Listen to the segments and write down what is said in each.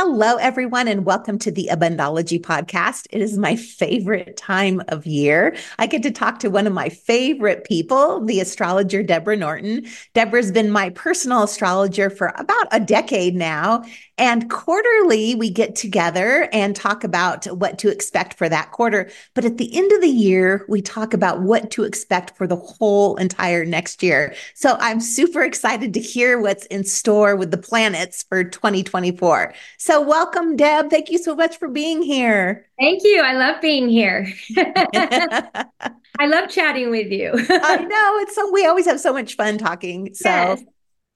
Hello, everyone, and welcome to the Abundology podcast. It is my favorite time of year. I get to talk to one of my favorite people, the astrologer Deborah Norton. Deborah's been my personal astrologer for about a decade now. And quarterly, we get together and talk about what to expect for that quarter. But at the end of the year, we talk about what to expect for the whole entire next year. So I'm super excited to hear what's in store with the planets for 2024. So, welcome, Deb. Thank you so much for being here. Thank you. I love being here. I love chatting with you. I know it's so we always have so much fun talking. So, yes.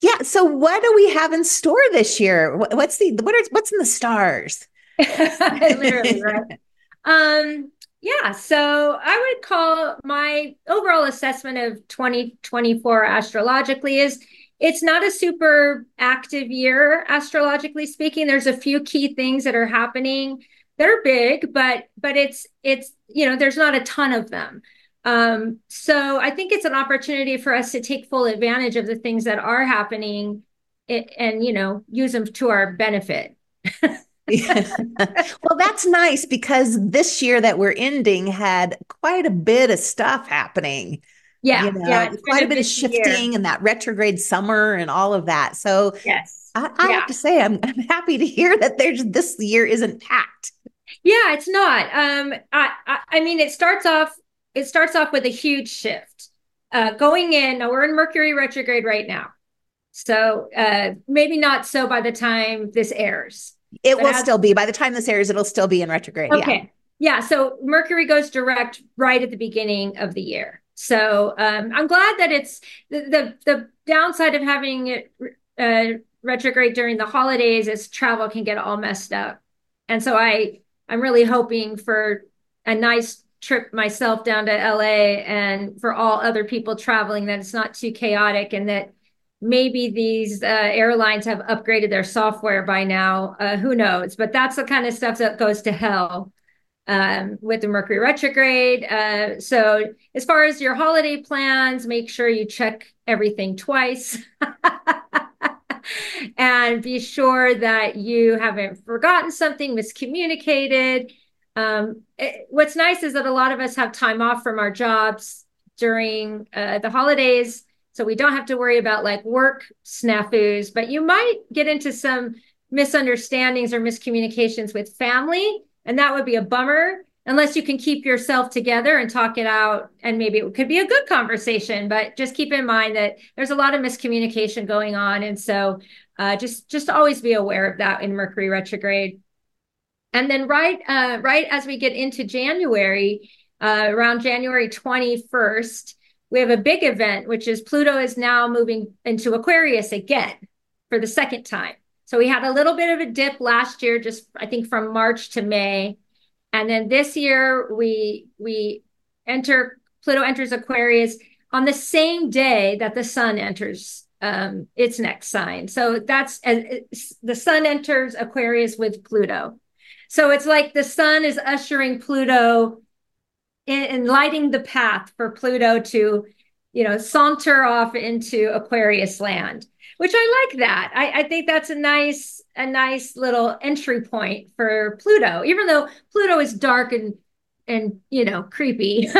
Yeah. So, what do we have in store this year? What's the what is what's in the stars? Literally, right? Um, yeah, so I would call my overall assessment of 2024 astrologically is it's not a super active year astrologically speaking there's a few key things that are happening that are big but but it's it's you know there's not a ton of them um so i think it's an opportunity for us to take full advantage of the things that are happening and, and you know use them to our benefit well, that's nice because this year that we're ending had quite a bit of stuff happening. Yeah, you know, yeah, quite a bit of shifting year. and that retrograde summer and all of that. So yes, I, I yeah. have to say I'm, I'm happy to hear that there's this year isn't packed. Yeah, it's not. Um, I, I, I mean, it starts off. It starts off with a huge shift. Uh, going in, now we're in Mercury retrograde right now, so uh, maybe not so by the time this airs. It will as, still be by the time this airs. It'll still be in retrograde. Okay. Yeah. yeah. So Mercury goes direct right at the beginning of the year. So um, I'm glad that it's the, the, the downside of having it uh, retrograde during the holidays is travel can get all messed up, and so I I'm really hoping for a nice trip myself down to LA and for all other people traveling that it's not too chaotic and that maybe these uh, airlines have upgraded their software by now. Uh, who knows? But that's the kind of stuff that goes to hell um, with the Mercury retrograde. Uh, so, as far as your holiday plans, make sure you check everything twice. and be sure that you haven't forgotten something, miscommunicated. Um, it, what's nice is that a lot of us have time off from our jobs during uh, the holidays. So we don't have to worry about like work snafus, but you might get into some misunderstandings or miscommunications with family and that would be a bummer unless you can keep yourself together and talk it out. And maybe it could be a good conversation, but just keep in mind that there's a lot of miscommunication going on. And so uh, just, just always be aware of that in Mercury retrograde. And then right, uh, right as we get into January, uh, around January 21st, we have a big event, which is Pluto is now moving into Aquarius again for the second time. So we had a little bit of a dip last year, just I think from March to May. And then this year we we enter Pluto enters Aquarius on the same day that the sun enters um, its next sign. So that's uh, the sun enters Aquarius with Pluto. So it's like the sun is ushering Pluto in, in lighting the path for Pluto to, you know, saunter off into Aquarius land which I like that. I, I think that's a nice a nice little entry point for Pluto, even though Pluto is dark and and you know creepy.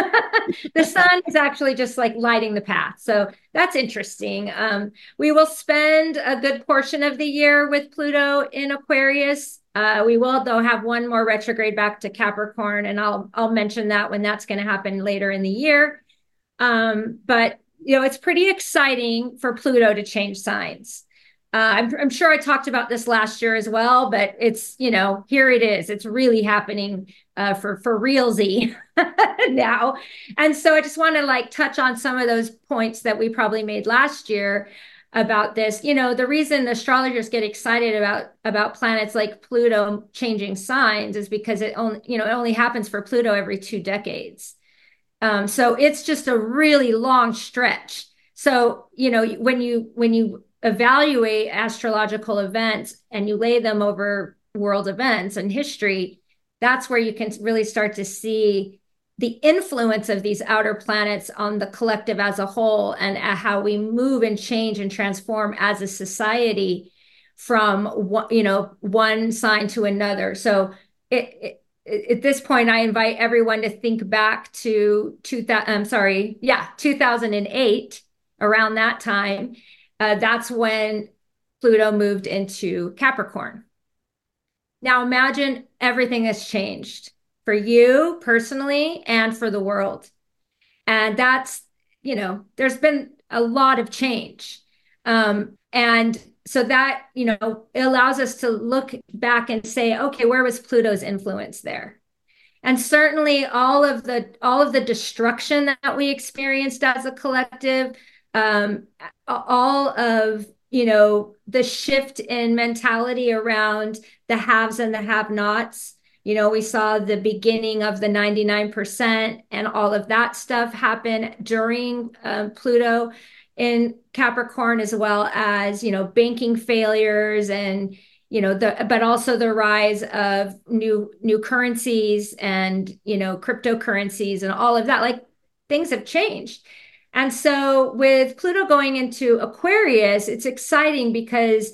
The sun is actually just like lighting the path. So that's interesting. Um, we will spend a good portion of the year with pluto in aquarius uh, we will though have one more retrograde back to capricorn and i'll i'll mention that when that's going to happen later in the year um, but you know, it's pretty exciting for Pluto to change signs. Uh, I'm, I'm, sure I talked about this last year as well, but it's you know here it is. It's really happening uh, for for realsy now, and so I just want to like touch on some of those points that we probably made last year about this. You know, the reason astrologers get excited about about planets like Pluto changing signs is because it only you know it only happens for Pluto every two decades. Um, so it's just a really long stretch. So, you know, when you when you evaluate astrological events and you lay them over world events and history, that's where you can really start to see the influence of these outer planets on the collective as a whole and how we move and change and transform as a society from one, you know, one sign to another. So it, it, at this point, I invite everyone to think back to 2000, I'm sorry, yeah, 2008, around that time. Uh, that's when Pluto moved into Capricorn. Now imagine everything has changed for you personally and for the world. And that's, you know, there's been a lot of change. Um, and so that, you know, it allows us to look back and say, okay, where was Pluto's influence there? And certainly all of the all of the destruction that we experienced as a collective, um, all of you know the shift in mentality around the haves and the have-nots you know, we saw the beginning of the 99% and all of that stuff happen during um, Pluto in Capricorn, as well as, you know, banking failures and, you know, the, but also the rise of new, new currencies and, you know, cryptocurrencies and all of that. Like things have changed. And so with Pluto going into Aquarius, it's exciting because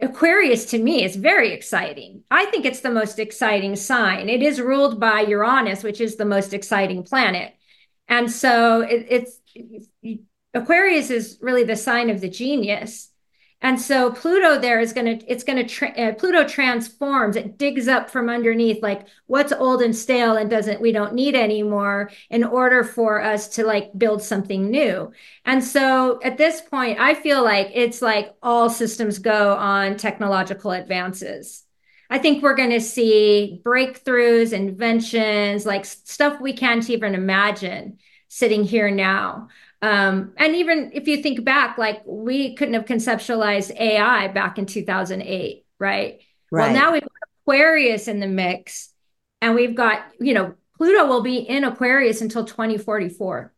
Aquarius to me is very exciting. I think it's the most exciting sign. It is ruled by Uranus, which is the most exciting planet. And so it, it's Aquarius is really the sign of the genius. And so Pluto there is going to, it's going to, tra- uh, Pluto transforms, it digs up from underneath like what's old and stale and doesn't, we don't need anymore in order for us to like build something new. And so at this point, I feel like it's like all systems go on technological advances. I think we're going to see breakthroughs, inventions, like stuff we can't even imagine sitting here now. Um, and even if you think back, like we couldn't have conceptualized AI back in 2008, right? right. Well, now we've got Aquarius in the mix, and we've got, you know, Pluto will be in Aquarius until 2044.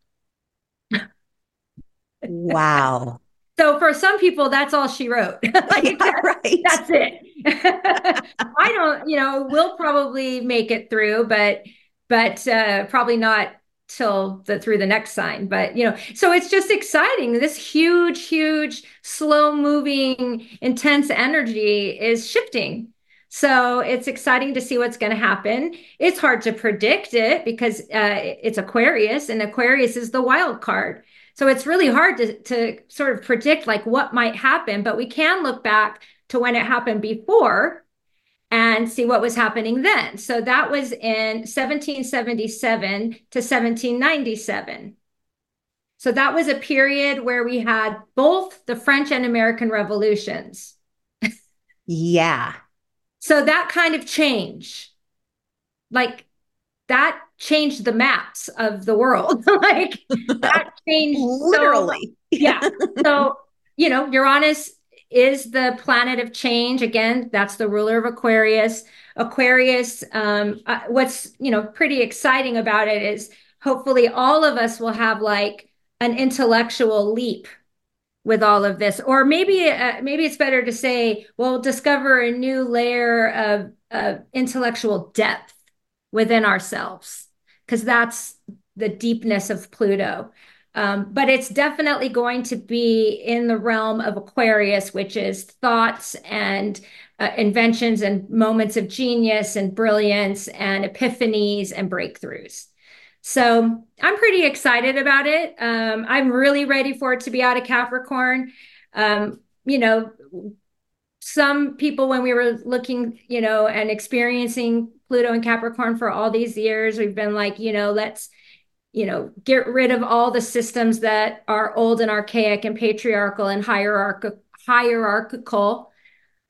wow. So for some people, that's all she wrote. like, yeah, right. That's it. I don't, you know, we'll probably make it through, but but uh, probably not till the through the next sign. But you know so it's just exciting. This huge huge slow moving intense energy is shifting. So it's exciting to see what's going to happen. It's hard to predict it because uh, it's aquarius and aquarius is the wild card. So it's really hard to, to sort of predict like what might happen but we can look back to when it happened before and see what was happening then. So that was in 1777 to 1797. So that was a period where we had both the French and American revolutions. yeah. So that kind of change, like that changed the maps of the world. like that changed literally. So, yeah. so, you know, Uranus is the planet of change. Again, that's the ruler of Aquarius. Aquarius, um, uh, what's, you know, pretty exciting about it is hopefully all of us will have like an intellectual leap with all of this or maybe uh, maybe it's better to say we'll discover a new layer of, of intellectual depth within ourselves because that's the deepness of pluto um, but it's definitely going to be in the realm of Aquarius, which is thoughts and uh, inventions and moments of genius and brilliance and epiphanies and breakthroughs. So I'm pretty excited about it. Um, I'm really ready for it to be out of Capricorn. Um, you know, some people, when we were looking, you know, and experiencing Pluto and Capricorn for all these years, we've been like, you know, let's you know, get rid of all the systems that are old and archaic and patriarchal and hierarchical. hierarchical.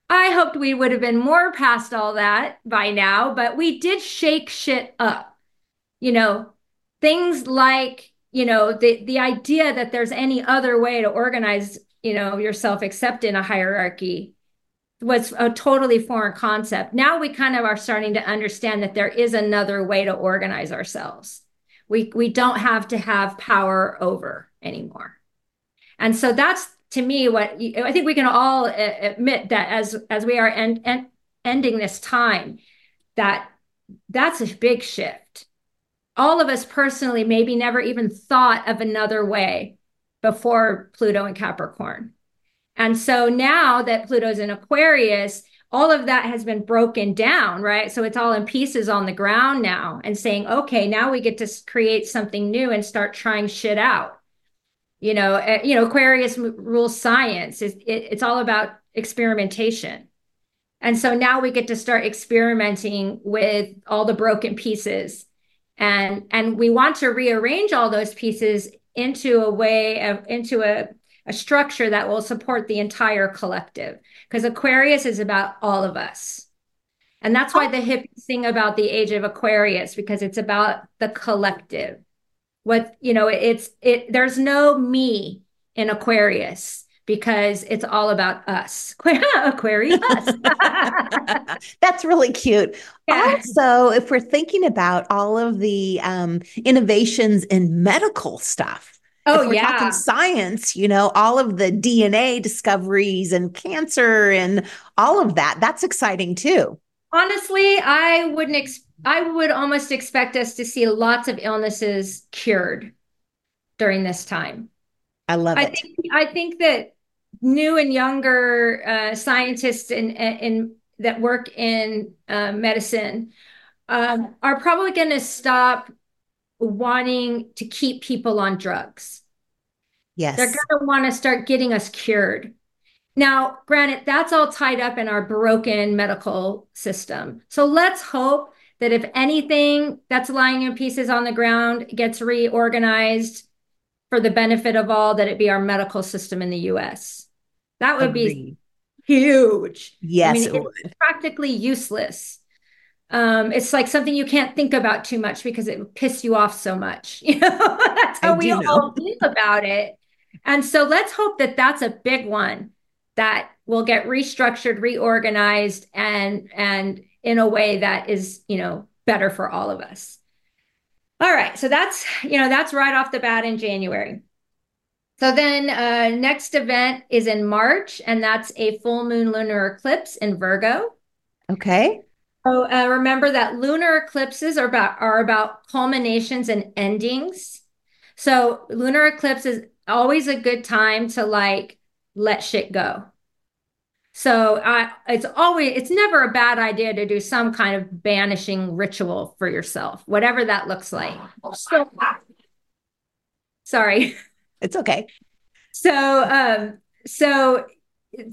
I hoped we would have been more past all that by now, but we did shake shit up. You know, things like, you know, the the idea that there's any other way to organize, you know, yourself except in a hierarchy was a totally foreign concept. Now we kind of are starting to understand that there is another way to organize ourselves we we don't have to have power over anymore. And so that's to me what i think we can all uh, admit that as as we are end, end, ending this time that that's a big shift. All of us personally maybe never even thought of another way before pluto and capricorn. And so now that Pluto's in Aquarius, all of that has been broken down, right? So it's all in pieces on the ground now and saying, okay, now we get to create something new and start trying shit out. You know, uh, you know, Aquarius rules science. It's, it, it's all about experimentation. And so now we get to start experimenting with all the broken pieces. And, and we want to rearrange all those pieces into a way of, into a, a structure that will support the entire collective. Because Aquarius is about all of us. And that's why the hippies sing about the age of Aquarius, because it's about the collective. What, you know, it's, it, there's no me in Aquarius because it's all about us. Aquarius. That's really cute. Yeah. Also, if we're thinking about all of the um, innovations in medical stuff, Oh, if we're yeah. talking science, you know, all of the DNA discoveries and cancer and all of that, that's exciting too. Honestly, I wouldn't, ex- I would almost expect us to see lots of illnesses cured during this time. I love I it. Think, I think that new and younger uh, scientists in, in that work in uh, medicine um, are probably going to stop wanting to keep people on drugs. Yes. They're going to want to start getting us cured. Now, granted, that's all tied up in our broken medical system. So let's hope that if anything that's lying in pieces on the ground gets reorganized for the benefit of all, that it be our medical system in the US. That would Agreed. be huge. Yes, I mean, it would. practically useless um, it's like something you can't think about too much because it would piss you off so much. You know, that's how we all feel about it. And so let's hope that that's a big one that will get restructured, reorganized, and and in a way that is you know better for all of us. All right, so that's you know that's right off the bat in January. So then uh, next event is in March, and that's a full moon lunar eclipse in Virgo. Okay. So uh, remember that lunar eclipses are about are about culminations and endings. So lunar eclipse is always a good time to like let shit go. So I it's always it's never a bad idea to do some kind of banishing ritual for yourself, whatever that looks like. So, sorry. It's okay. So um so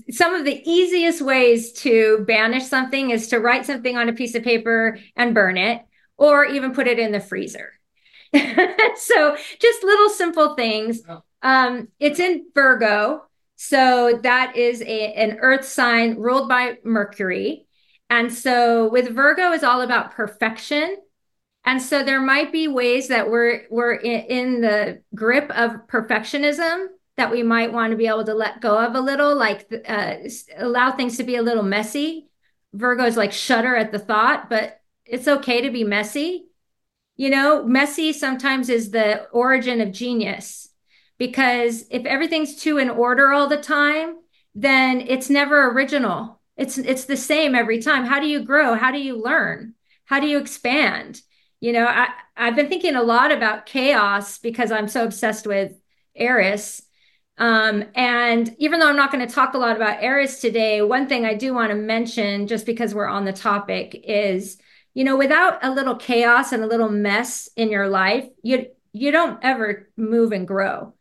some of the easiest ways to banish something is to write something on a piece of paper and burn it, or even put it in the freezer. so just little simple things. Um, it's in Virgo. So that is a, an earth sign ruled by Mercury. And so with Virgo is all about perfection. And so there might be ways that we're we're in, in the grip of perfectionism that we might want to be able to let go of a little, like uh, allow things to be a little messy. Virgo's like shudder at the thought, but it's okay to be messy. You know, messy sometimes is the origin of genius because if everything's too in order all the time, then it's never original. It's it's the same every time. How do you grow? How do you learn? How do you expand? You know, I, I've been thinking a lot about chaos because I'm so obsessed with Eris um, and even though I'm not going to talk a lot about Eris today, one thing I do want to mention, just because we're on the topic, is you know, without a little chaos and a little mess in your life, you you don't ever move and grow,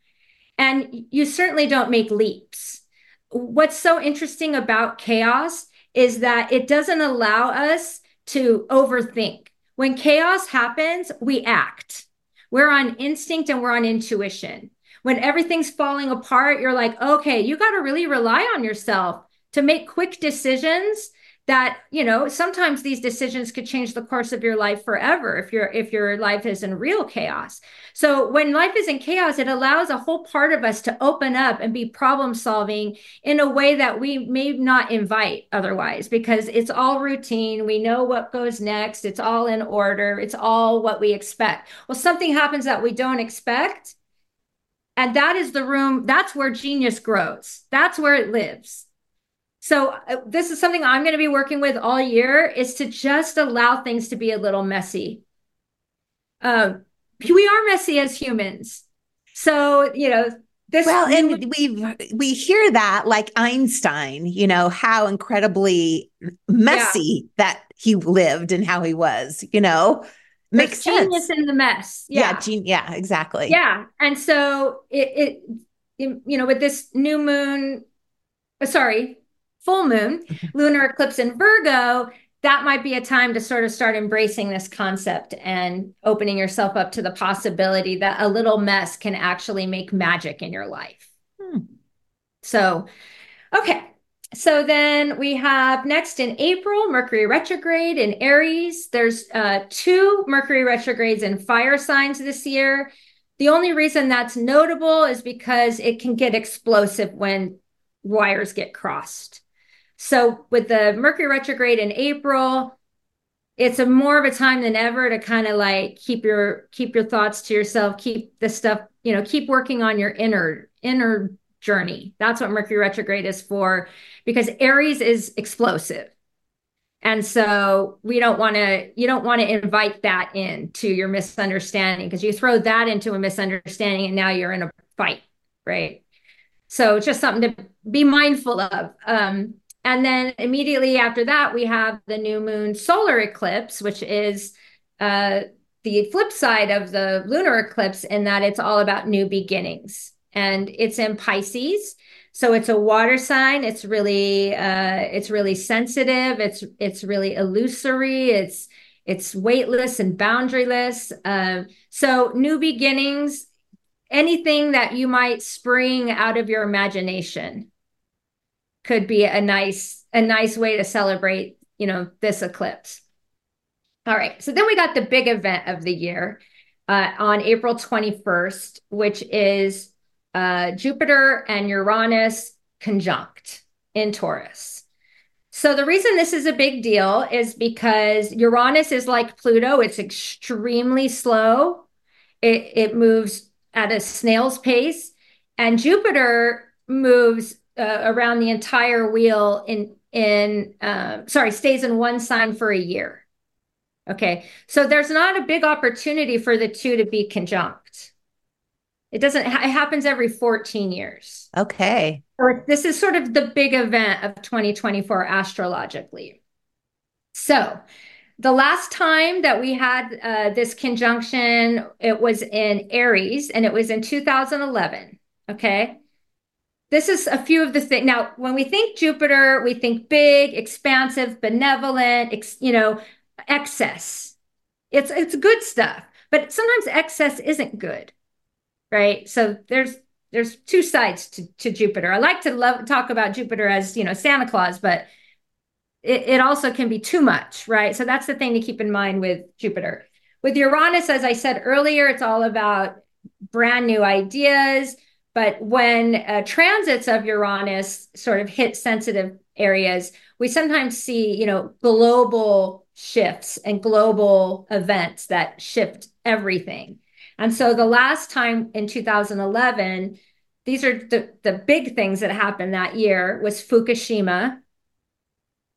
and you certainly don't make leaps. What's so interesting about chaos is that it doesn't allow us to overthink. When chaos happens, we act. We're on instinct and we're on intuition when everything's falling apart, you're like, okay, you got to really rely on yourself to make quick decisions that you know sometimes these decisions could change the course of your life forever if your if your life is in real chaos. So when life is in chaos it allows a whole part of us to open up and be problem solving in a way that we may not invite otherwise because it's all routine. We know what goes next. It's all in order. It's all what we expect. Well something happens that we don't expect and that is the room, that's where genius grows. That's where it lives. So uh, this is something I'm going to be working with all year is to just allow things to be a little messy. Uh, we are messy as humans. So, you know, this well, and we we hear that like Einstein, you know, how incredibly messy yeah. that he lived and how he was, you know. Makes There's genius in the mess. Yeah, yeah, gen- yeah, exactly. Yeah, and so it, it, you know, with this new moon, uh, sorry, full moon, lunar eclipse in Virgo, that might be a time to sort of start embracing this concept and opening yourself up to the possibility that a little mess can actually make magic in your life. Hmm. So, okay. So then we have next in April, Mercury retrograde in Aries. There's uh, two Mercury retrogrades in fire signs this year. The only reason that's notable is because it can get explosive when wires get crossed. So with the Mercury retrograde in April, it's a more of a time than ever to kind of like keep your keep your thoughts to yourself, keep the stuff, you know, keep working on your inner inner journey. That's what Mercury retrograde is for because Aries is explosive. And so we don't want to, you don't want to invite that into your misunderstanding because you throw that into a misunderstanding and now you're in a fight, right? So just something to be mindful of. Um, and then immediately after that, we have the new moon solar eclipse, which is uh, the flip side of the lunar eclipse in that it's all about new beginnings. And it's in Pisces. So it's a water sign. It's really uh, it's really sensitive. It's it's really illusory. It's it's weightless and boundaryless. Uh, so new beginnings, anything that you might spring out of your imagination could be a nice a nice way to celebrate you know this eclipse all right so then we got the big event of the year uh, on april 21st which is uh, jupiter and uranus conjunct in taurus. So the reason this is a big deal is because uranus is like pluto. It's extremely slow. It, it moves at a snail's pace and jupiter moves uh, around the entire wheel in in uh, sorry stays in one sign for a year. Okay so there's not a big opportunity for the two to be conjunct it doesn't it happens every 14 years okay so this is sort of the big event of 2024 astrologically so the last time that we had uh, this conjunction it was in aries and it was in 2011 okay this is a few of the things. Now, when we think Jupiter, we think big, expansive, benevolent, ex, you know, excess. It's it's good stuff, but sometimes excess isn't good, right? So there's there's two sides to, to Jupiter. I like to love talk about Jupiter as you know Santa Claus, but it, it also can be too much, right? So that's the thing to keep in mind with Jupiter. With Uranus, as I said earlier, it's all about brand new ideas but when uh, transits of Uranus sort of hit sensitive areas, we sometimes see, you know, global shifts and global events that shift everything. And so the last time in 2011, these are the, the big things that happened that year was Fukushima.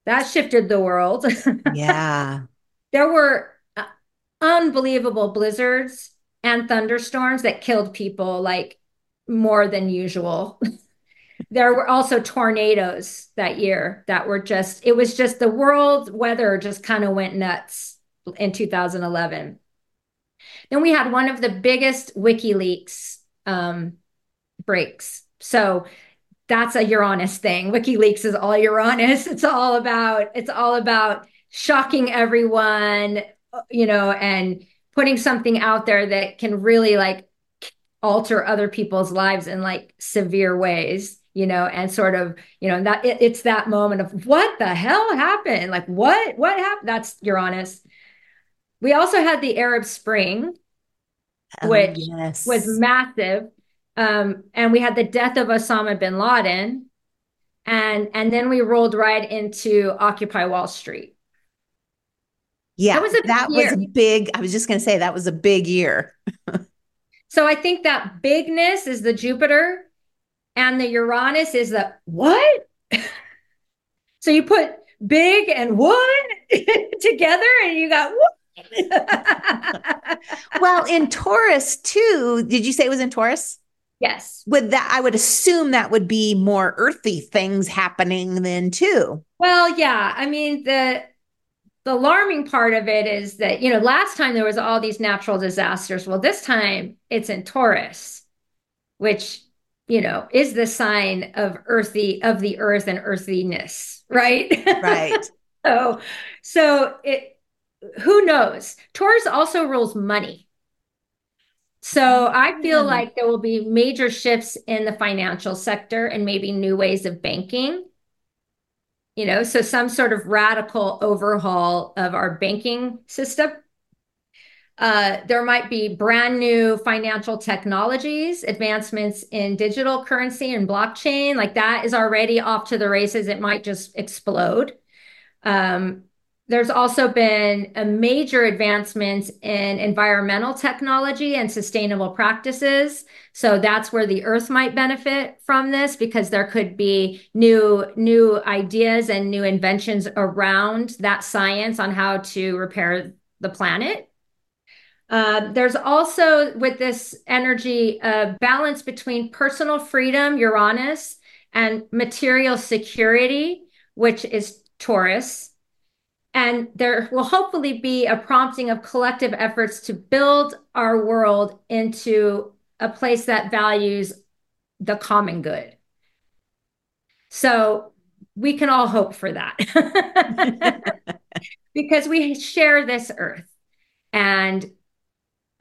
That shifted the world. Yeah. there were uh, unbelievable blizzards and thunderstorms that killed people like more than usual. there were also tornadoes that year that were just, it was just the world weather just kind of went nuts in 2011. Then we had one of the biggest WikiLeaks um, breaks. So that's a Uranus thing. WikiLeaks is all Uranus. It's all about, it's all about shocking everyone, you know, and putting something out there that can really like alter other people's lives in like severe ways you know and sort of you know that it, it's that moment of what the hell happened like what what happened that's uranus we also had the arab spring oh, which yes. was massive. Um, and we had the death of osama bin laden. And and then we rolled right into occupy wall street. Yeah that was a, that was a big. I was just going to say that was a big year. So I think that bigness is the Jupiter and the Uranus is the what? so you put big and what together and you got well, in Taurus too, did you say it was in Taurus? Yes. Would that I would assume that would be more earthy things happening then too. Well, yeah. I mean, the the alarming part of it is that, you know, last time there was all these natural disasters. Well, this time it's in Taurus, which, you know, is the sign of earthy of the earth and earthiness, right? Right. so so it who knows? Taurus also rules money. So I feel yeah. like there will be major shifts in the financial sector and maybe new ways of banking. You know, so some sort of radical overhaul of our banking system. Uh, there might be brand new financial technologies, advancements in digital currency and blockchain. Like that is already off to the races. It might just explode. Um, there's also been a major advancements in environmental technology and sustainable practices. So that's where the earth might benefit from this because there could be new ideas and new inventions around that science on how to repair the planet. Uh, there's also with this energy a balance between personal freedom, Uranus, and material security, which is Taurus. And there will hopefully be a prompting of collective efforts to build our world into a place that values the common good. So we can all hope for that because we share this earth. And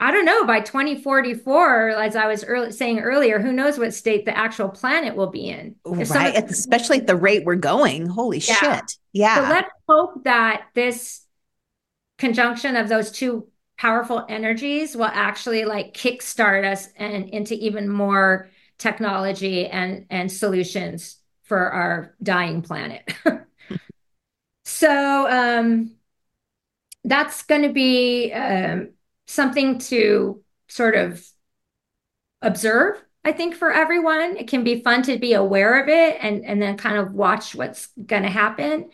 I don't know, by 2044, as I was early, saying earlier, who knows what state the actual planet will be in. right. Especially at the rate we're going. Holy yeah. shit. Yeah. So let's hope that this conjunction of those two powerful energies will actually like kickstart us and into even more technology and and solutions for our dying planet. so um that's going to be um something to sort of observe I think for everyone. It can be fun to be aware of it and and then kind of watch what's going to happen.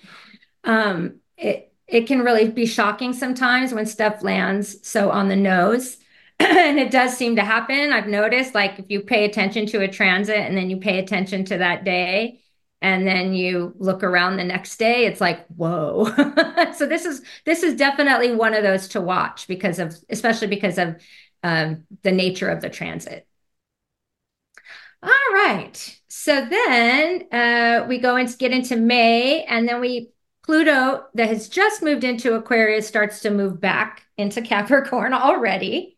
Um, it it can really be shocking sometimes when stuff lands so on the nose. and it does seem to happen. I've noticed like if you pay attention to a transit and then you pay attention to that day and then you look around the next day it's like whoa so this is this is definitely one of those to watch because of especially because of um, the nature of the transit all right. So then uh, we go and get into May, and then we Pluto that has just moved into Aquarius starts to move back into Capricorn already.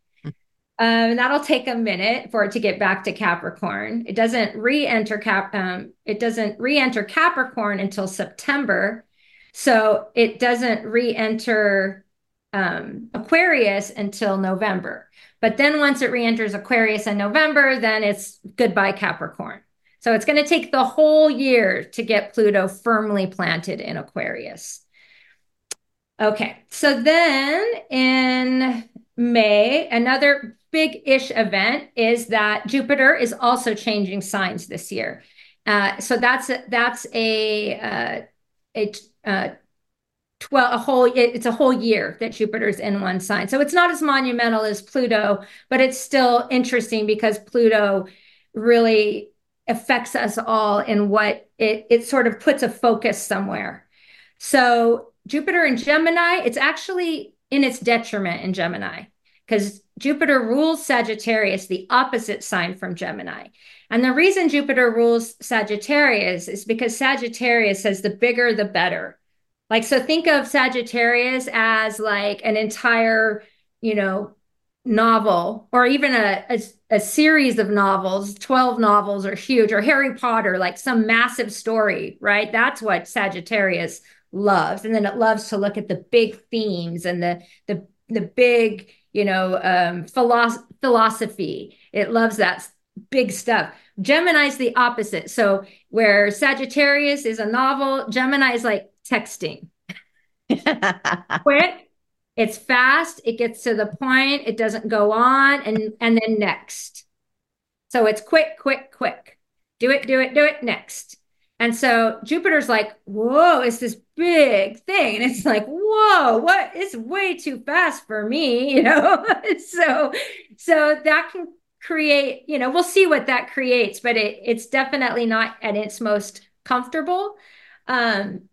Um, that'll take a minute for it to get back to Capricorn. It doesn't re-enter Cap. Um, it doesn't re-enter Capricorn until September, so it doesn't re-enter um, Aquarius until November. But then once it re-enters Aquarius in November, then it's goodbye Capricorn. So it's going to take the whole year to get Pluto firmly planted in Aquarius. Okay, so then in May, another big ish event is that Jupiter is also changing signs this year. Uh, so that's a, that's a uh, a uh, 12 a whole it's a whole year that jupiter's in one sign. So it's not as monumental as pluto but it's still interesting because pluto really affects us all in what it it sort of puts a focus somewhere. So jupiter in gemini it's actually in its detriment in gemini because jupiter rules sagittarius the opposite sign from gemini. And the reason jupiter rules sagittarius is because sagittarius says the bigger the better. Like, so think of Sagittarius as like an entire, you know, novel or even a, a, a, series of novels. 12 novels are huge. Or harry potter like some massive story right? That's what sagittarius loves and then it loves to look at the big themes and the the the big you know um philosoph- philosophy it loves that big stuff gemini's the opposite so where sagittarius is a novel gemini is like texting. Quick, it's fast, it gets to the point, it doesn't go on, and and then next. So it's quick, quick, quick. Do it, do it, do it next. And so Jupiter's like, whoa, it's this big thing. And it's like, whoa, what? It's way too fast for me, you know? so, so that can create, you know, we'll see what that creates, but it, it's definitely not at its most comfortable. Um,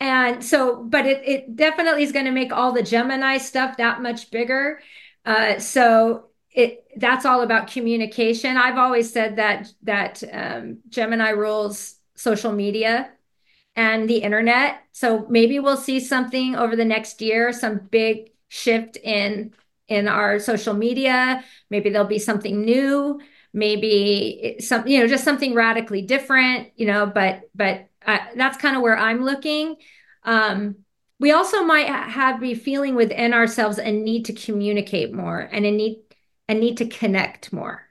and so, but it, it definitely is going to make all the Gemini stuff that much bigger. Uh, so it that's all about communication. I've always said that that um, Gemini rules social media and the internet. So maybe we'll see something over the next year, some big shift in in our social media. Maybe there'll be something new. Maybe some, you know, just something radically different. You know, but but uh, that's kind of where I'm looking. Um, we also might have be feeling within ourselves a need to communicate more and a need a need to connect more.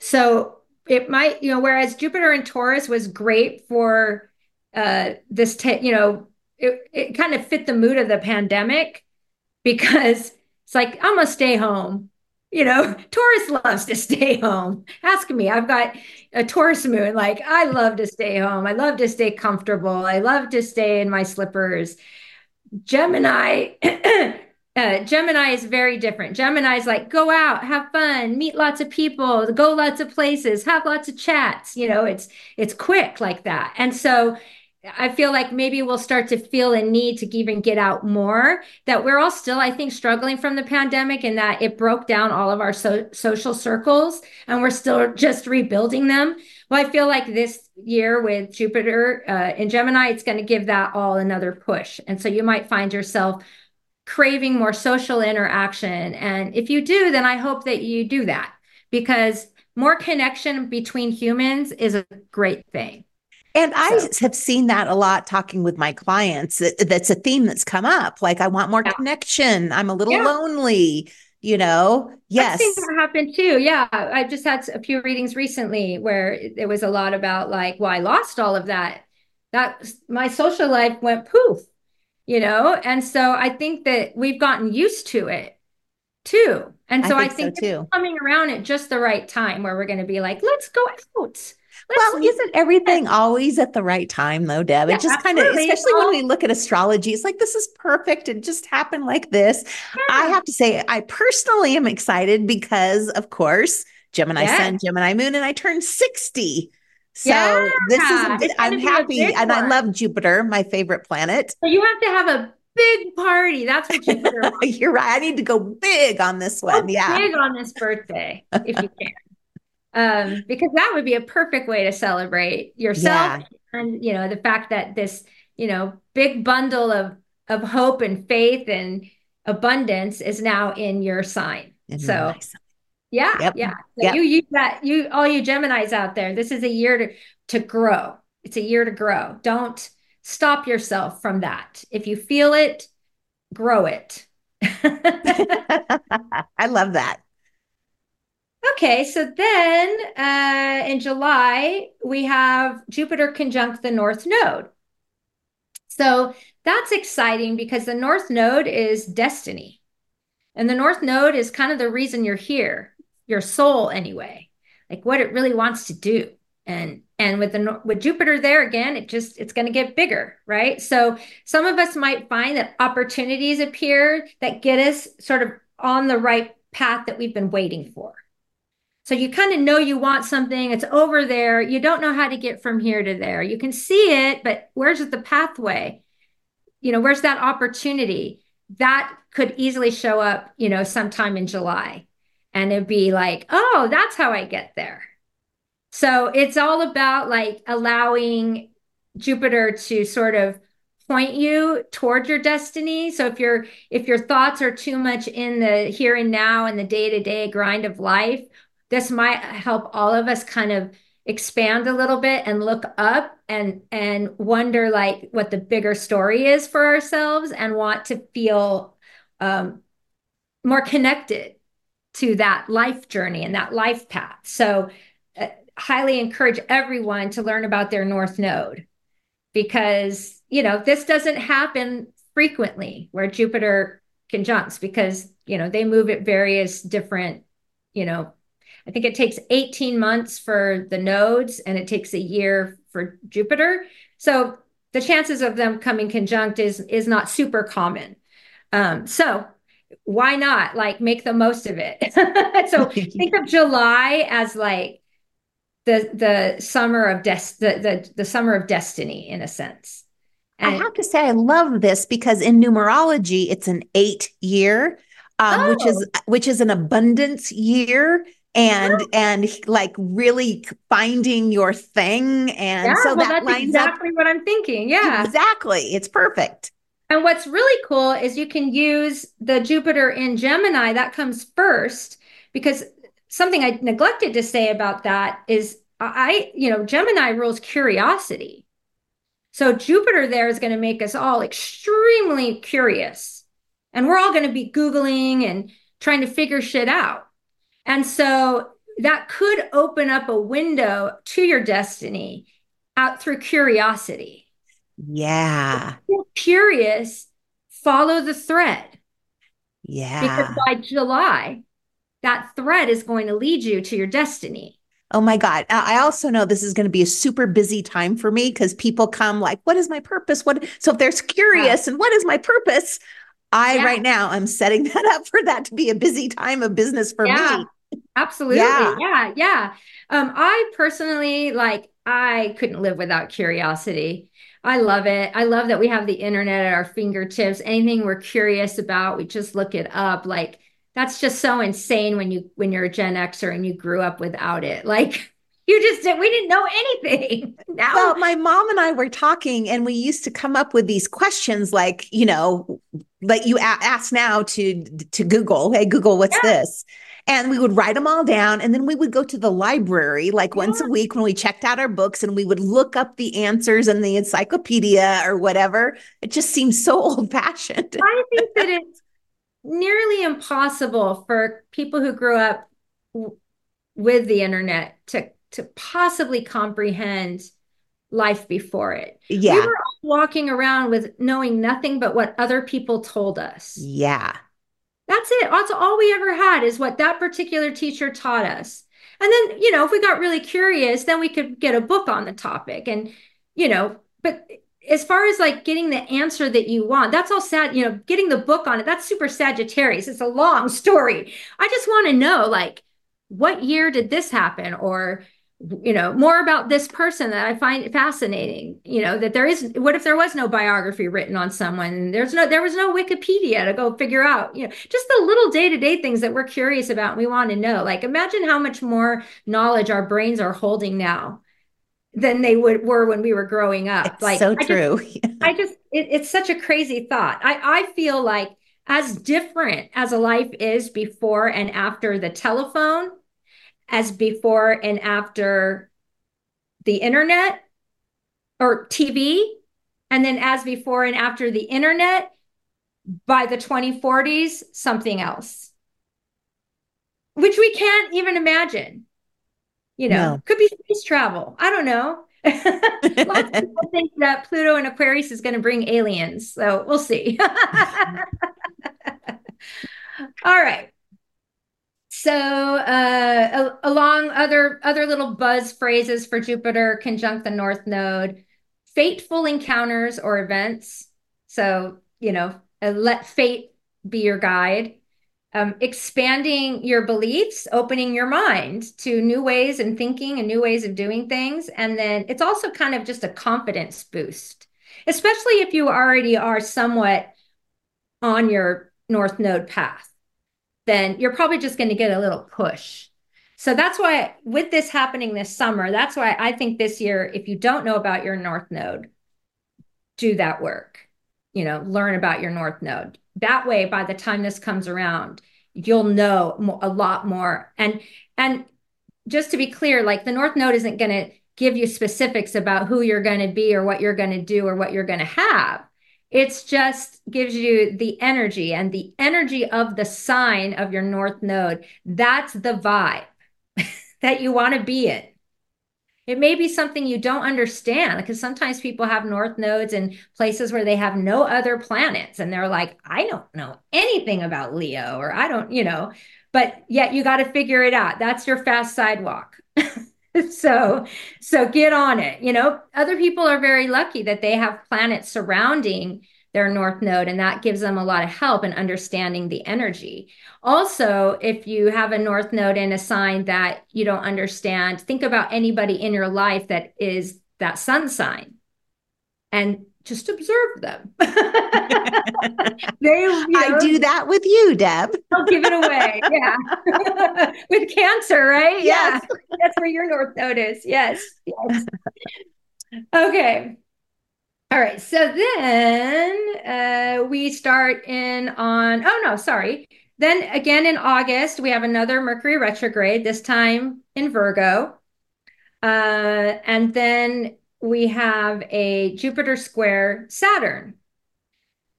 So it might, you know, whereas Jupiter and Taurus was great for uh, this, te- you know, it, it kind of fit the mood of the pandemic because it's like, I'm to stay home. You know, Taurus loves to stay home. Ask me. I've got a Taurus moon. Like, I love to stay home. I love to stay comfortable. I love to stay in my slippers. Gemini, uh, Gemini is very different. Gemini is like, go out, have fun, meet lots of people, go lots of places, have lots of chats. You know, it's it's quick like that. And so I feel like maybe we'll start to feel a need to even get out more. That we're all still, I think, struggling from the pandemic and that it broke down all of our so- social circles and we're still just rebuilding them. Well, I feel like this year with Jupiter uh, in Gemini, it's going to give that all another push. And so you might find yourself craving more social interaction. And if you do, then I hope that you do that because more connection between humans is a great thing. And I so. have seen that a lot talking with my clients. That's a theme that's come up. Like, I want more yeah. connection. I'm a little yeah. lonely, you know? Yes. I've that happen too. Yeah. I just had a few readings recently where it was a lot about, like, well, I lost all of that. That my social life went poof, you know? And so I think that we've gotten used to it too. And so I think, I think so too. coming around at just the right time where we're going to be like, let's go out well, isn't everything always at the right time, though, Deb? Yeah, it just kind of, especially when we look at astrology, it's like this is perfect. It just happened like this. Yeah. I have to say, I personally am excited because, of course, Gemini yeah. Sun, Gemini Moon, and I turned 60. So yeah, this is, I'm happy and I love Jupiter, my favorite planet. So you have to have a big party. That's what Jupiter You're right. I need to go big on this one. Go yeah. Big on this birthday if you can um, because that would be a perfect way to celebrate yourself yeah. and you know the fact that this you know big bundle of of hope and faith and abundance is now in your sign. In so yeah, yep. yeah. So yep. you use that you all you Geminis out there. This is a year to to grow. It's a year to grow. Don't stop yourself from that. If you feel it, grow it. I love that. Okay, so then uh, in July, we have Jupiter conjunct the North Node. So that's exciting because the North Node is destiny. And the North Node is kind of the reason you're here, your soul anyway, like what it really wants to do. And and with the with Jupiter there again, it just it's going to get bigger, right? So some of us might find that opportunities appear that get us sort of on the right path that we've been waiting for. So you kind of know you want something, it's over there. You don't know how to get from here to there. You can see it, but where's the pathway? You know, where's that opportunity? That could easily show up, you know, sometime in July. And it'd be like, oh, that's how I get there. So it's all about like allowing Jupiter to sort of point you toward your destiny so if your if your thoughts are too much in the here and now and the day-to-day grind of life this might help all of us kind of expand a little bit and look up and and wonder like what the bigger story is for ourselves and want to feel um, more connected to that life journey and that life path so uh, highly encourage everyone to learn about their north node because you know this doesn't happen frequently where jupiter conjuncts because you know they move at various different you know I think it takes 18 months for the nodes and it takes a year for Jupiter. So the chances of them coming conjunct is is not super common. Um, so why not like make the most of it? so think of July as like the the summer of des the, the the summer of destiny in a sense. And I have to say I love this because in numerology it's an 8 year um, oh. which is oh. which is an abundance year and oh. and like really finding your thing and yeah, so well, that lines up exactly up, what I'm thinking. Yeah. Exactly. It's perfect. And what's really cool is you can use the Jupiter in Gemini, that comes first, because something I neglected to say about that is I, you know, Gemini rules curiosity. So Jupiter there is going to make us all extremely curious. And we're all going to be Googling and trying to figure shit out. And so that could open up a window to your destiny out through curiosity. Yeah. curious, follow the thread. Yeah. Because by July, that thread is going to lead you to your destiny. Oh my God. I also know this is going to be a super busy time for me because people come like, what is my purpose? What so if they're curious yeah. and what is my purpose? I yeah. right now I'm setting that up for that to be a busy time of business for yeah. me. Absolutely. Yeah. yeah. Yeah. Um, I personally like I couldn't live without curiosity. I love it. I love that we have the internet at our fingertips. Anything we're curious about, we just look it up. Like that's just so insane when you when you're a Gen Xer and you grew up without it. Like you just did we didn't know anything. Now Well, my mom and I were talking and we used to come up with these questions like, you know, like you a- ask now to to Google, hey Google, what's yeah. this? And we would write them all down. And then we would go to the library like yeah. once a week when we checked out our books and we would look up the answers in the encyclopedia or whatever. It just seems so old fashioned. I think that it's nearly impossible for people who grew up w- with the internet to, to possibly comprehend life before it. Yeah. We were walking around with knowing nothing but what other people told us. Yeah. That's it. That's all we ever had is what that particular teacher taught us. And then, you know, if we got really curious, then we could get a book on the topic. And, you know, but as far as like getting the answer that you want, that's all sad, you know, getting the book on it, that's super Sagittarius. It's a long story. I just want to know, like, what year did this happen? Or, you know more about this person that i find fascinating you know that there is what if there was no biography written on someone? There's no there was no wikipedia to go figure out you know just the little day-to-day things that we're curious about and we want to know. Like imagine how much more knowledge our brains are holding now than they would were when we were growing up. It's like so true i just, I just it, it's such a crazy thought. I i feel like as different as a life is before and after the telephone as before and after the internet or TV, and then as before and after the internet, by the 2040s, something else, which we can't even imagine. You know, no. could be space travel. I don't know. Lots of people think that Pluto and Aquarius is going to bring aliens. So we'll see. All right. So, uh, along other other little buzz phrases for Jupiter conjunct the North Node, fateful encounters or events. So, you know, uh, let fate be your guide. Um, expanding your beliefs, opening your mind to new ways and thinking and new ways of doing things. And then it's also kind of just a confidence boost, especially if you already are somewhat on your North Node path then you're probably just going to get a little push. So that's why, with this happening this summer, that's why I think this year, if you don't know about your North Node, do that work. You know, learn about your North Node. That way, by the time this comes around, you'll know a lot more. And and just to be clear, like the North Node isn't going to give you specifics about who you're going to be or what you're going to do or what you're going to have. It's just gives you the energy and the energy of the sign of your North Node. That's the vibe that you want to be in. It may be something you don't understand because sometimes people have North Nodes in places where they have no other planets and they're like, I don't know anything about Leo or I don't, you know, but yet you got to figure it out. That's your fast sidewalk. so so get on it. You know other people are very lucky that they have planets surrounding their north node and that gives them a lot of help in understanding the energy. Also if you have a north node in a sign that you don't understand think about anybody in your life that is that sun sign. And just observe them they, you know, i do that with you deb i'll give it away yeah with cancer right yes. yeah that's where your north node is yes yes okay all right. So then uh, we start in on, oh no, sorry. Then again in August, we have another Mercury retrograde, this time in Virgo. Uh, and then we have a Jupiter square Saturn.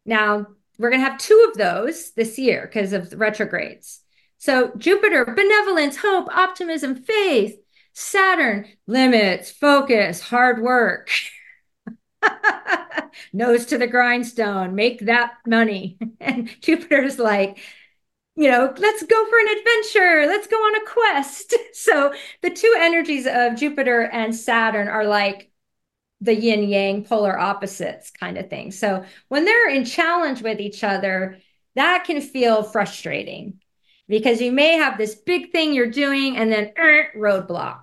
Now, we're going to have two of those this year because of the retrogrades. So, Jupiter, benevolence, hope, optimism, faith. Saturn, limits, focus, hard work. nose to the grindstone, make that money. And Jupiter's like, you know, let's go for an adventure. Let's go on a quest. So the two energies of Jupiter and Saturn are like the yin yang polar opposites kind of thing. So when they're in challenge with each other, that can feel frustrating because you may have this big thing you're doing and then er, roadblock.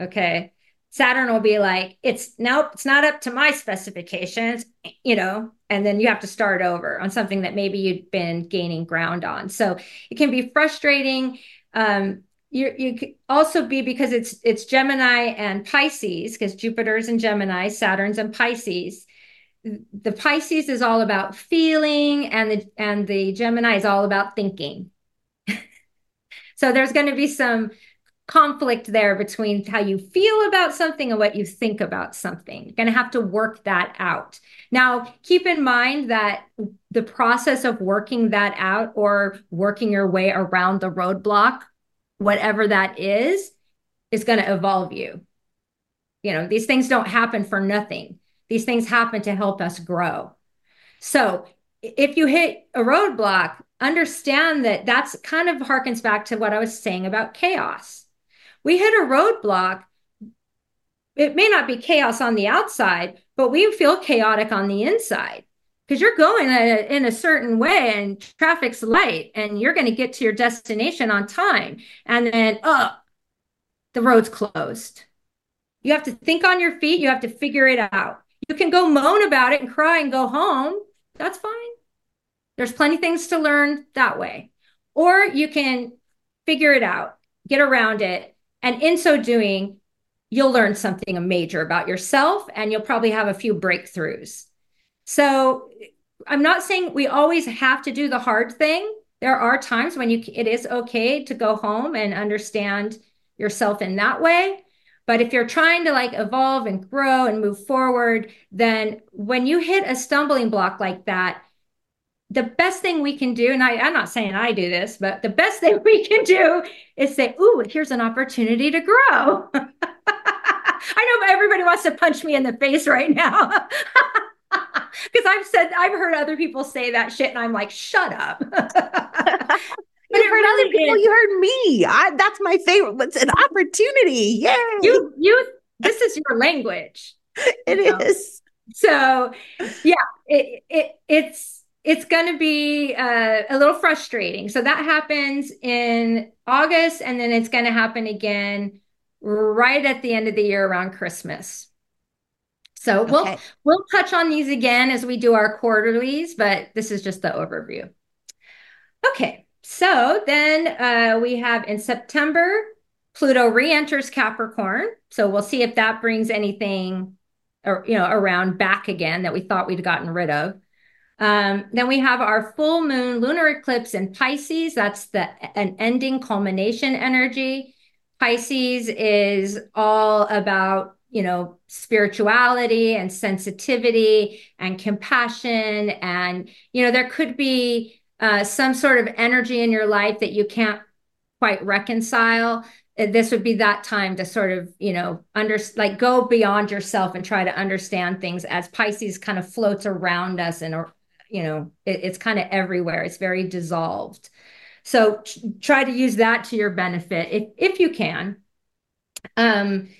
Okay. Saturn will be like, it's nope, it's not up to my specifications, you know, and then you have to start over on something that maybe you'd been gaining ground on. So it can be frustrating. Um, you you could also be because it's it's Gemini and Pisces because Jupiter's in Gemini, Saturn's in Pisces. The Pisces is all about feeling, and the and the Gemini is all about thinking. so there's going to be some conflict there between how you feel about something and what you think about something. You're going to have to work that out. Now, keep in mind that the process of working that out or working your way around the roadblock, whatever that is, is going to evolve you. You know, these things don't happen for nothing. These things happen to help us grow. So, if you hit a roadblock, understand that that's kind of harkens back to what I was saying about chaos we hit a roadblock. It may not be chaos on the outside, but we feel chaotic on the inside because you're going a, in a certain way and traffic's light and you're going to get to your destination on time. And then, oh, the road's closed. You have to think on your feet. You have to figure it out. You can go moan about it and cry and go home. That's fine. There's plenty things to learn that way. Or you can figure it out, get around it, and in so doing, you'll learn something major about yourself and you'll probably have a few breakthroughs. So I'm not saying we always have to do the hard thing. There are times when you it is okay to go home and understand yourself in that way. But if you're trying to like evolve and grow and move forward, then when you hit a stumbling block like that, the best thing we can do, and I, I'm not saying I do this, but the best thing we can do is say, Ooh, here's an opportunity to grow. I know everybody wants to punch me in the face right now. Because I've said, I've heard other people say that shit, and I'm like, shut up. But you heard other people, you heard me. I, that's my favorite. It's an opportunity. Yeah. You, you, this is your language. It you is. So, yeah, it, it, it's, it's going to be uh, a little frustrating. So that happens in August, and then it's going to happen again right at the end of the year around Christmas. So okay. we'll we'll touch on these again as we do our quarterlies, but this is just the overview. Okay, so then uh, we have in September Pluto re-enters Capricorn, so we'll see if that brings anything, or you know, around back again that we thought we'd gotten rid of. Um, then we have our full moon lunar eclipse in Pisces. That's the an ending culmination energy. Pisces is all about you know spirituality and sensitivity and compassion and you know there could be uh, some sort of energy in your life that you can't quite reconcile. Uh, this would be that time to sort of you know under like go beyond yourself and try to understand things as pisces kind of floats around us and you know it, it's kind of everywhere. It's very dissolved. So try to use that to your benefit if if you can. Um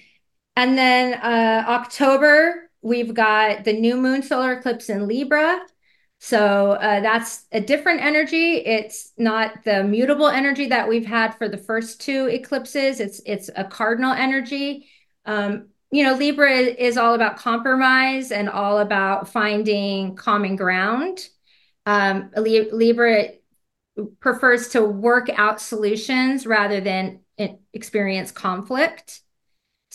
and then uh october we've got the new moon solar eclipse in libra So uh, that's a different energy. It's not the mutable energy that we've had for the first two eclipses. It's it's a cardinal energy. Um, you know, Libra is all about compromise and all about finding common ground. Um, Libra prefers to work out solutions rather than experience conflict.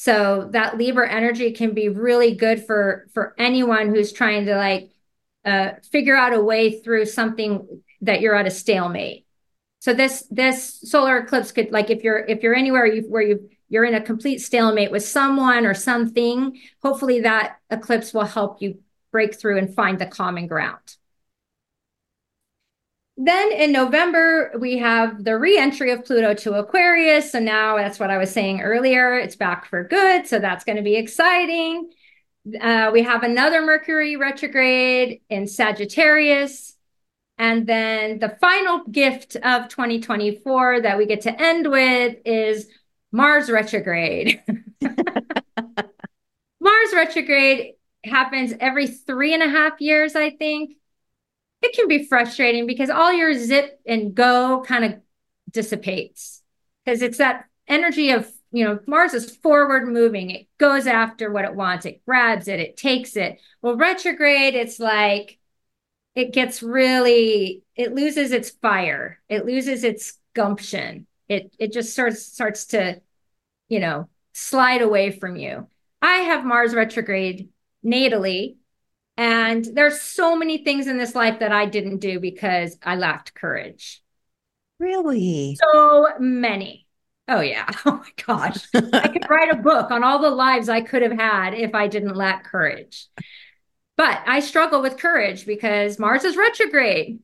So that Libra energy can be really good for for anyone who's trying to like uh, figure out a way through something that you're at a stalemate. So this this solar eclipse could like if you're if you're anywhere you, where you you're in a complete stalemate with someone or something, hopefully that eclipse will help you break through and find the common ground. Then in November, we have the re-entry of Pluto to Aquarius. So now that's what I was saying earlier. It's back for good. So that's going to be exciting. Uh, we have another Mercury retrograde in Sagittarius. And then the final gift of 2024 that we get to end with is Mars retrograde. Mars retrograde happens every three and a half years, I think. It can be frustrating because all your zip and go kind of dissipates because it's that energy of you know, Mars is forward moving. It goes after what it wants. It grabs it. It takes it. Well, retrograde, it's like it gets really, it loses its fire. It loses its gumption. It it just starts starts to, you know, slide away from you. I have Mars retrograde natally, and there's so many things in this life that I didn't do because I lacked courage. Really? So many. Oh yeah. Oh my gosh. I could write a book on all the lives I could have had if I didn't lack courage. But I struggle with courage because Mars is retrograde.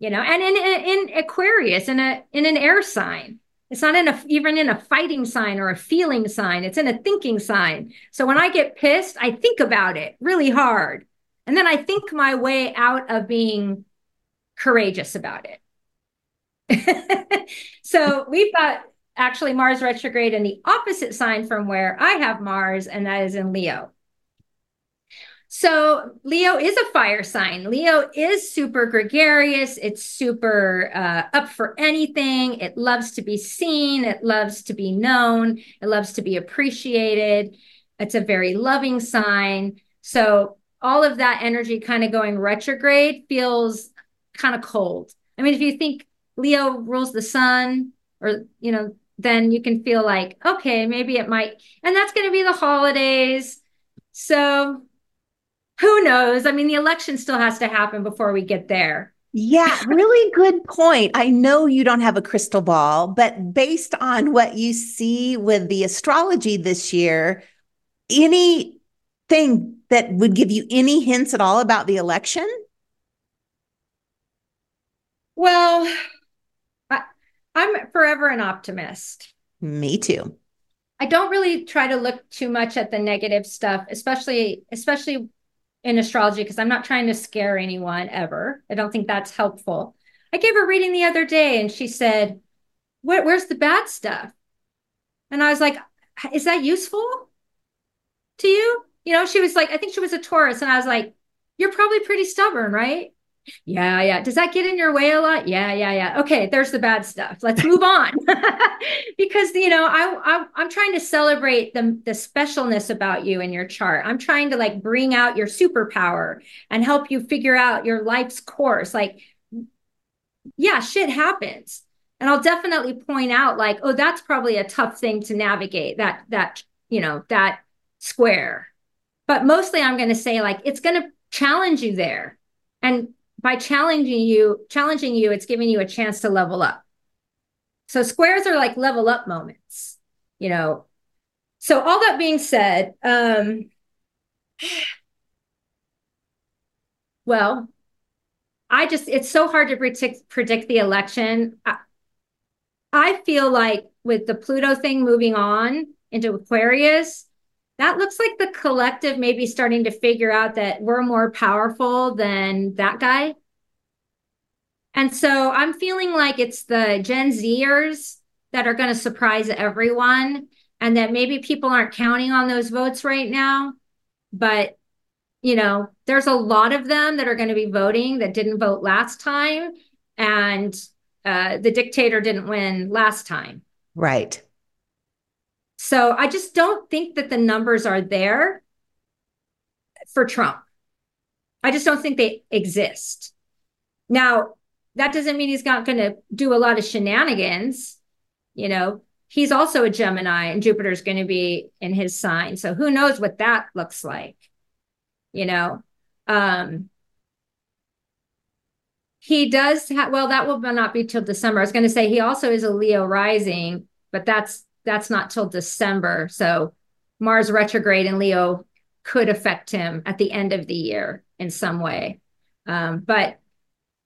You know, and in in Aquarius in a in an air sign. It's not in a even in a fighting sign or a feeling sign. It's in a thinking sign. So when I get pissed, I think about it really hard. And then I think my way out of being courageous about it. so we've got actually Mars retrograde in the opposite sign from where I have Mars, and that is in Leo. So Leo is a fire sign. Leo is super gregarious. It's super uh, up for anything. It loves to be seen. It loves to be known. It loves to be appreciated. It's a very loving sign. So all of that energy kind of going retrograde feels kind of cold. I mean, if you think Leo rules the sun or, you know, then you can feel like, okay, maybe it might. And that's going to be the holidays. So who knows? I mean, the election still has to happen before we get there. Yeah, really good point. I know you don't have a crystal ball, but based on what you see with the astrology this year, anything that would give you any hints at all about the election? Well, I'm forever an optimist. Me too. I don't really try to look too much at the negative stuff, especially especially in astrology because I'm not trying to scare anyone ever. I don't think that's helpful. I gave a reading the other day and she said, Where, "Where's the bad stuff?" And I was like, "Is that useful to you?" You know, she was like, I think she was a Taurus and I was like, "You're probably pretty stubborn, right?" Yeah, yeah. Does that get in your way a lot? Yeah, yeah, yeah. Okay, there's the bad stuff. Let's move on. because you know, I, I am trying to celebrate the the specialness about you in your chart. I'm trying to like bring out your superpower and help you figure out your life's course. Like yeah, shit happens. And I'll definitely point out like, oh, that's probably a tough thing to navigate. That that, you know, that square. But mostly I'm going to say like it's going to challenge you there. And by challenging you, challenging you, it's giving you a chance to level up. So squares are like level up moments, you know. So all that being said, um, well, I just it's so hard to predict predict the election. I, I feel like with the Pluto thing moving on into Aquarius, that looks like the collective maybe starting to figure out that we're more powerful than that guy. And so I'm feeling like it's the Gen Zers that are going to surprise everyone and that maybe people aren't counting on those votes right now. But, you know, there's a lot of them that are going to be voting that didn't vote last time. And uh, the dictator didn't win last time. Right. So I just don't think that the numbers are there for Trump. I just don't think they exist. Now, that doesn't mean he's not going to do a lot of shenanigans. You know, he's also a Gemini and Jupiter's going to be in his sign. So who knows what that looks like, you know? Um, he does have, well, that will not be till December. I was going to say he also is a Leo rising, but that's, that's not till December. So Mars retrograde in Leo could affect him at the end of the year in some way. Um, but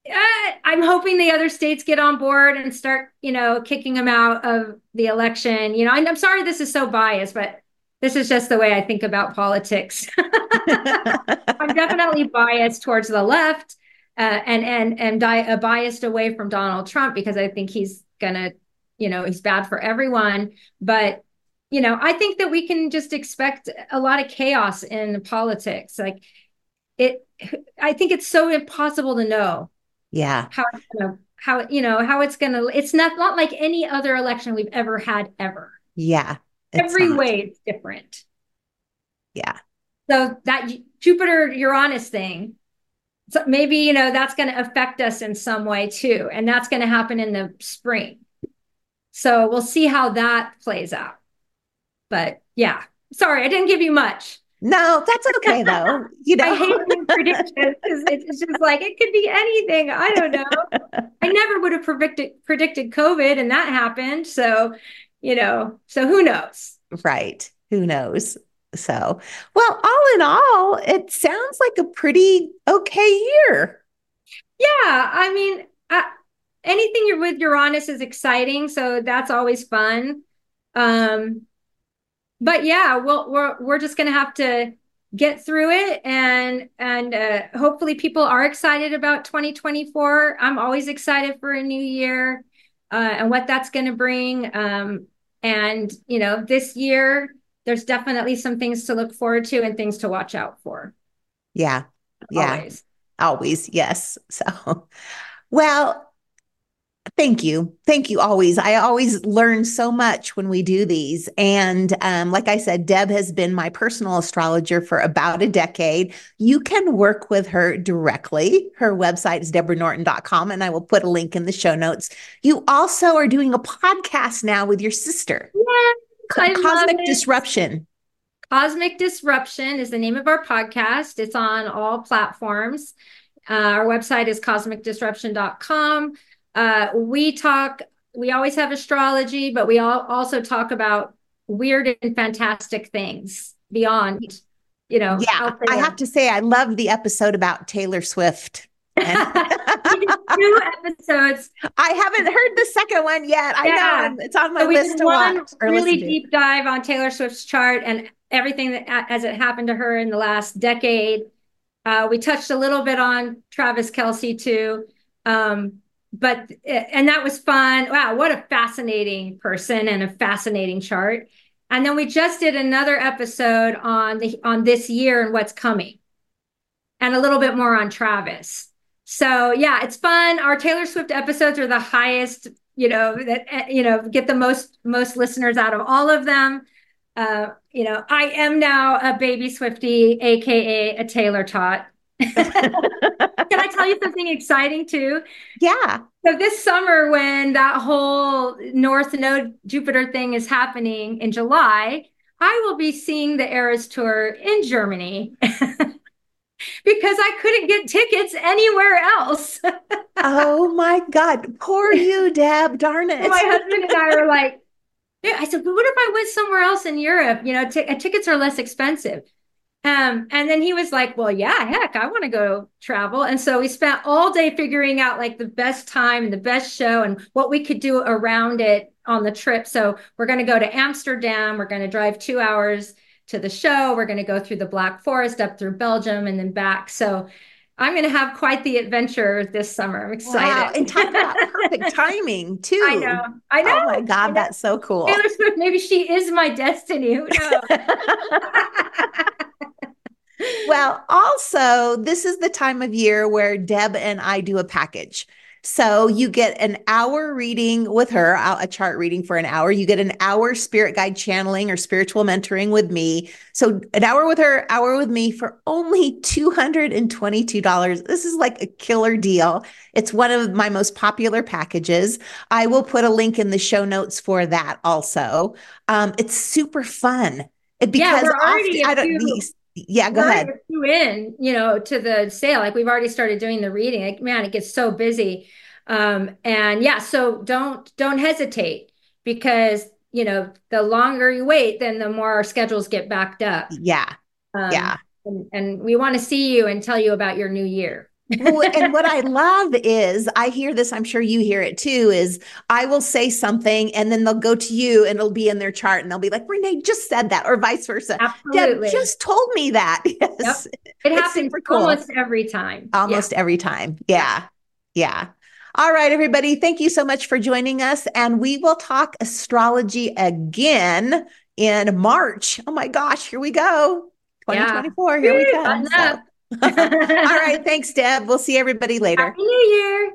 uh, I'm hoping the other states get on board and start, you know, kicking him out of the election. You know, I'm sorry this is so biased, but this is just the way I think about politics. I'm definitely biased towards the left, uh, and and and di- uh, biased away from Donald Trump because I think he's gonna, you know, he's bad for everyone. But you know, I think that we can just expect a lot of chaos in politics. Like it, I think it's so impossible to know yeah. How you know, how you know how it's gonna it's not not like any other election we've ever had ever. Yeah. Every not. way it's different. Yeah. So that Jupiter Uranus thing, so maybe you know that's going to affect us in some way too, and that's going to happen in the spring. So we'll see how that plays out. But yeah, sorry, I didn't give you much. No, that's okay though. You know, I hate predictions because it's just like it could be anything. I don't know. I never would have predicted predicted COVID, and that happened. So, you know, so who knows? Right. Who knows? So, well, all in all, it sounds like a pretty okay year. Yeah, I mean, uh, anything you're with Uranus is exciting, so that's always fun. Um, but yeah, well, we're we're just gonna have to get through it and and uh, hopefully people are excited about 2024 i'm always excited for a new year uh, and what that's going to bring. Um, and you know this year there's definitely some things to look forward to and things to watch out for. Yeah. Yeah. Always, always. Yes. So well Thank you. Thank you always. I always learn so much when we do these. And um, like I said, Deb has been my personal astrologer for about a decade. You can work with her directly. Her website is deborahnorton.com, and I will put a link in the show notes. You also are doing a podcast now with your sister. Yeah, Cosmic Disruption. Cosmic Disruption is the name of our podcast. It's on all platforms. Uh, our website is cosmicdisruption.com. Uh, we talk, we always have astrology, but we all also talk about weird and fantastic things beyond, you know. Yeah, I have to say, I love the episode about Taylor Swift. two episodes. I haven't heard the second one yet. I yeah. know it's on my so list to watch. really deep dive on Taylor Swift's chart and everything that as it happened to her in the last decade. Uh, we touched a little bit on Travis Kelce too. Um, but and that was fun. Wow, what a fascinating person and a fascinating chart. And then we just did another episode on the on this year and what's coming. And a little bit more on Travis. So yeah, it's fun. Our Taylor Swift episodes are the highest, you know, that eh, you know, get the most most listeners out of all of them. Uh, you know, I am now a baby Swiftie, aka a Taylor tot. Can I tell you something exciting too? Yeah. So this summer, when that whole North Node Jupiter thing is happening in July, I will be seeing the Eras Tour in Germany. because I couldn't get tickets anywhere else. oh my God. Poor you, Deb. Darn it. my husband and I were like, yeah. I said, but what if I went somewhere else in Europe? You know, t- uh, tickets are less expensive. Um, and then he was like, Well, yeah, heck, I want to go travel. And so we spent all day figuring out like the best time and the best show and what we could do around it on the trip. So we're going to go to Amsterdam. We're going to drive two hours to the show. We're going to go through the Black Forest up through Belgium and then back. So I'm going to have quite the adventure this summer. I'm excited. Wow. And talk about perfect timing too. I know. I know. Oh my God, know. that's so cool. Taylor Swift, maybe she is my destiny. Who knows? well, also, this is the time of year where Deb and I do a package. So you get an hour reading with her, a chart reading for an hour. You get an hour spirit guide channeling or spiritual mentoring with me. So an hour with her, hour with me for only $222. This is like a killer deal. It's one of my most popular packages. I will put a link in the show notes for that also. Um, it's super fun. Because yeah, we're already often, I don't, these, yeah, go ahead. You in, you know, to the sale. Like we've already started doing the reading. Like, man, it gets so busy. Um, and yeah, so don't don't hesitate because you know the longer you wait, then the more our schedules get backed up. Yeah, um, yeah. And, and we want to see you and tell you about your new year well, and what I love is I hear this, I'm sure you hear it too, is I will say something and then they'll go to you and it'll be in their chart and they'll be like, Renee just said that, or vice versa. Absolutely. Deb just told me that. Yes. Yep. It happens cool. almost every time. Almost yeah. every time. Yeah. Yeah. All right, everybody. Thank you so much for joining us. And we will talk astrology again in March. Oh my gosh, here we go. 2024. Yeah. Here we come. All right. Thanks, Deb. We'll see everybody later. Happy New Year.